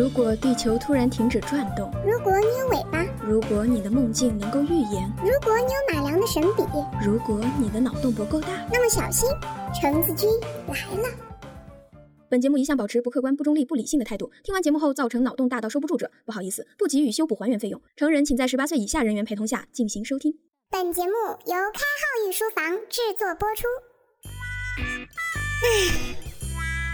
如果地球突然停止转动，如果你有尾巴，如果你的梦境能够预言，如果你有马良的神笔，如果你的脑洞不够大，那么小心，橙子君来了。本节目一向保持不客观、不中立、不理性的态度。听完节目后造成脑洞大到收不住者，不好意思，不给予修补还原费用。成人请在十八岁以下人员陪同下进行收听。本节目由开号御书房制作播出。唉。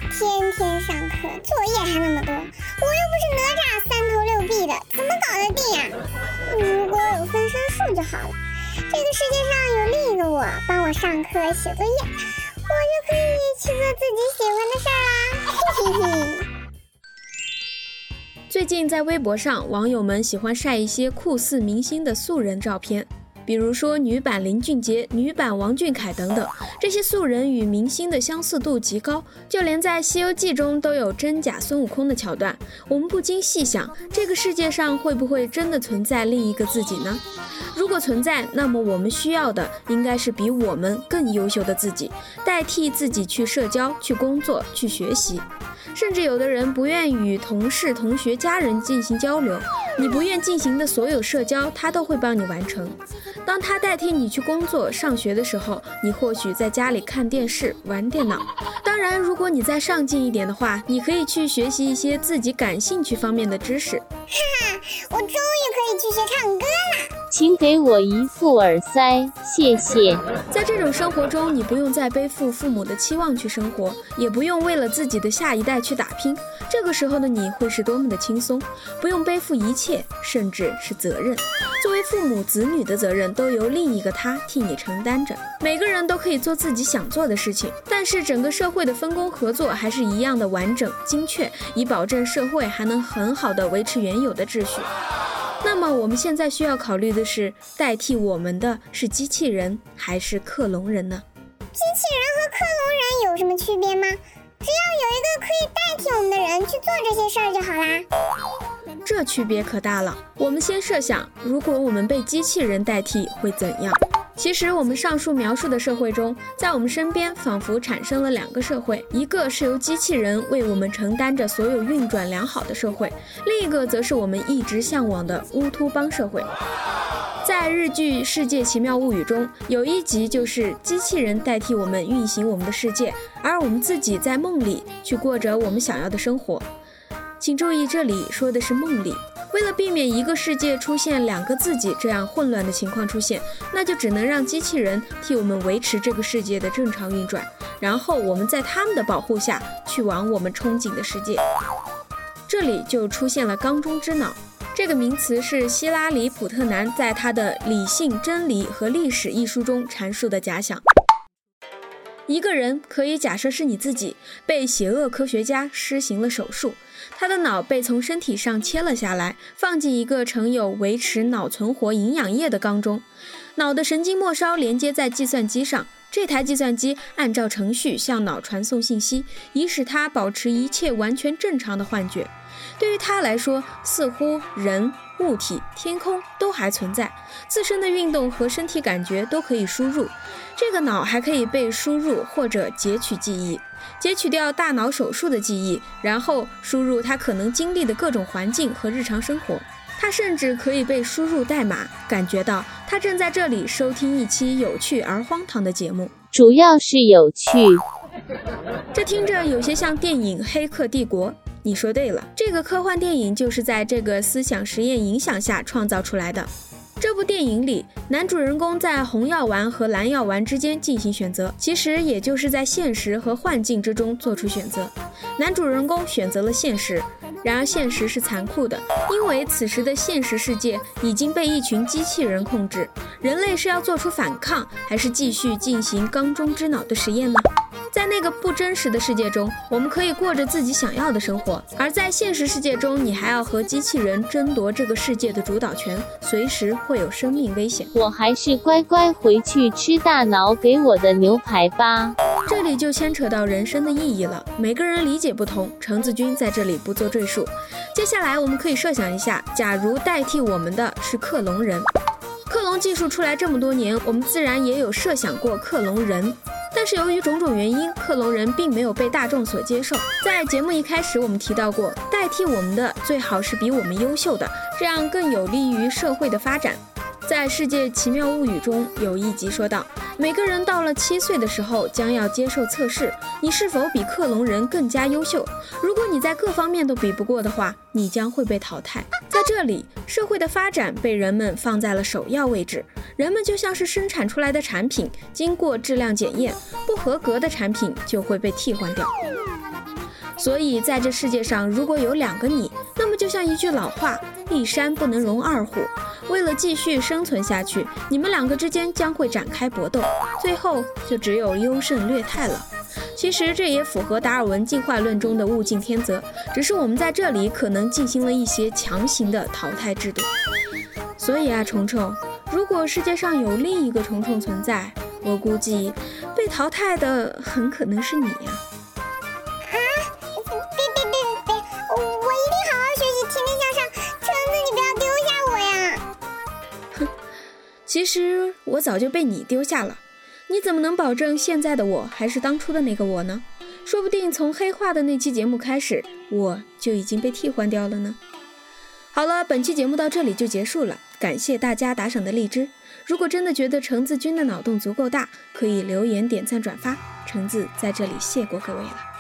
天天上课，作业还那么多，我又不是哪吒三头六臂的，怎么搞得定呀？如果有分身术就好了，这个世界上有另一个我帮我上课写作业，我就可以去做自己喜欢的事儿啦。嘿嘿嘿。最近在微博上，网友们喜欢晒一些酷似明星的素人照片。比如说女版林俊杰、女版王俊凯等等，这些素人与明星的相似度极高，就连在《西游记》中都有真假孙悟空的桥段。我们不禁细想，这个世界上会不会真的存在另一个自己呢？如果存在，那么我们需要的应该是比我们更优秀的自己，代替自己去社交、去工作、去学习。甚至有的人不愿与同事、同学、家人进行交流，你不愿进行的所有社交，他都会帮你完成。当他代替你去工作、上学的时候，你或许在家里看电视、玩电脑。当然，如果你再上进一点的话，你可以去学习一些自己感兴趣方面的知识。哈哈，我终于可以去学唱歌了。请给我一副耳塞，谢谢。在这种生活中，你不用再背负父母的期望去生活，也不用为了自己的下一代去打拼。这个时候的你会是多么的轻松，不用背负一切，甚至是责任。作为父母，子女的责任都由另一个他替你承担着。每个人都可以做自己想做的事情，但是整个社会的分工合作还是一样的完整精确，以保证社会还能很好的维持原有的秩序。那么我们现在需要考虑的是，代替我们的是机器人还是克隆人呢？机器人和克隆人有什么区别吗？只要有一个可以代替我们的人去做这些事儿就好啦。这区别可大了。我们先设想，如果我们被机器人代替会怎样？其实，我们上述描述的社会中，在我们身边仿佛产生了两个社会：一个是由机器人为我们承担着所有运转良好的社会，另一个则是我们一直向往的乌托邦社会。在日剧《世界奇妙物语》中，有一集就是机器人代替我们运行我们的世界，而我们自己在梦里去过着我们想要的生活。请注意，这里说的是梦里。为了避免一个世界出现两个自己这样混乱的情况出现，那就只能让机器人替我们维持这个世界的正常运转，然后我们在他们的保护下去往我们憧憬的世界。这里就出现了“缸中之脑”这个名词，是希拉里·普特南在他的《理性、真理和历史》一书中阐述的假想。一个人可以假设是你自己，被邪恶科学家施行了手术。他的脑被从身体上切了下来，放进一个盛有维持脑存活营养液的缸中。脑的神经末梢连接在计算机上，这台计算机按照程序向脑传送信息，以使它保持一切完全正常的幻觉。对于它来说，似乎人、物体、天空都还存在，自身的运动和身体感觉都可以输入。这个脑还可以被输入或者截取记忆。截取掉大脑手术的记忆，然后输入它可能经历的各种环境和日常生活。他甚至可以被输入代码，感觉到他正在这里收听一期有趣而荒唐的节目。主要是有趣。这听着有些像电影《黑客帝国》。你说对了，这个科幻电影就是在这个思想实验影响下创造出来的。这部电影里，男主人公在红药丸和蓝药丸之间进行选择，其实也就是在现实和幻境之中做出选择。男主人公选择了现实，然而现实是残酷的，因为此时的现实世界已经被一群机器人控制。人类是要做出反抗，还是继续进行缸中之脑的实验呢？在那个不真实的世界中，我们可以过着自己想要的生活；而在现实世界中，你还要和机器人争夺这个世界的主导权，随时会有生命危险。我还是乖乖回去吃大脑给我的牛排吧。这里就牵扯到人生的意义了，每个人理解不同，橙子君在这里不做赘述。接下来，我们可以设想一下，假如代替我们的是克隆人，克隆技术出来这么多年，我们自然也有设想过克隆人。但是由于种种原因，克隆人并没有被大众所接受。在节目一开始，我们提到过，代替我们的最好是比我们优秀的，这样更有利于社会的发展。在《世界奇妙物语》中有一集说道，每个人到了七岁的时候将要接受测试，你是否比克隆人更加优秀？如果你在各方面都比不过的话，你将会被淘汰。在这里，社会的发展被人们放在了首要位置，人们就像是生产出来的产品，经过质量检验，不合格的产品就会被替换掉。所以，在这世界上，如果有两个你，那么就像一句老话：“一山不能容二虎。”为了继续生存下去，你们两个之间将会展开搏斗，最后就只有优胜劣汰了。其实这也符合达尔文进化论中的物竞天择，只是我们在这里可能进行了一些强行的淘汰制度。所以啊，虫虫，如果世界上有另一个虫虫存在，我估计被淘汰的很可能是你呀。其实我早就被你丢下了，你怎么能保证现在的我还是当初的那个我呢？说不定从黑化的那期节目开始，我就已经被替换掉了呢。好了，本期节目到这里就结束了，感谢大家打赏的荔枝。如果真的觉得橙子君的脑洞足够大，可以留言、点赞、转发，橙子在这里谢过各位了。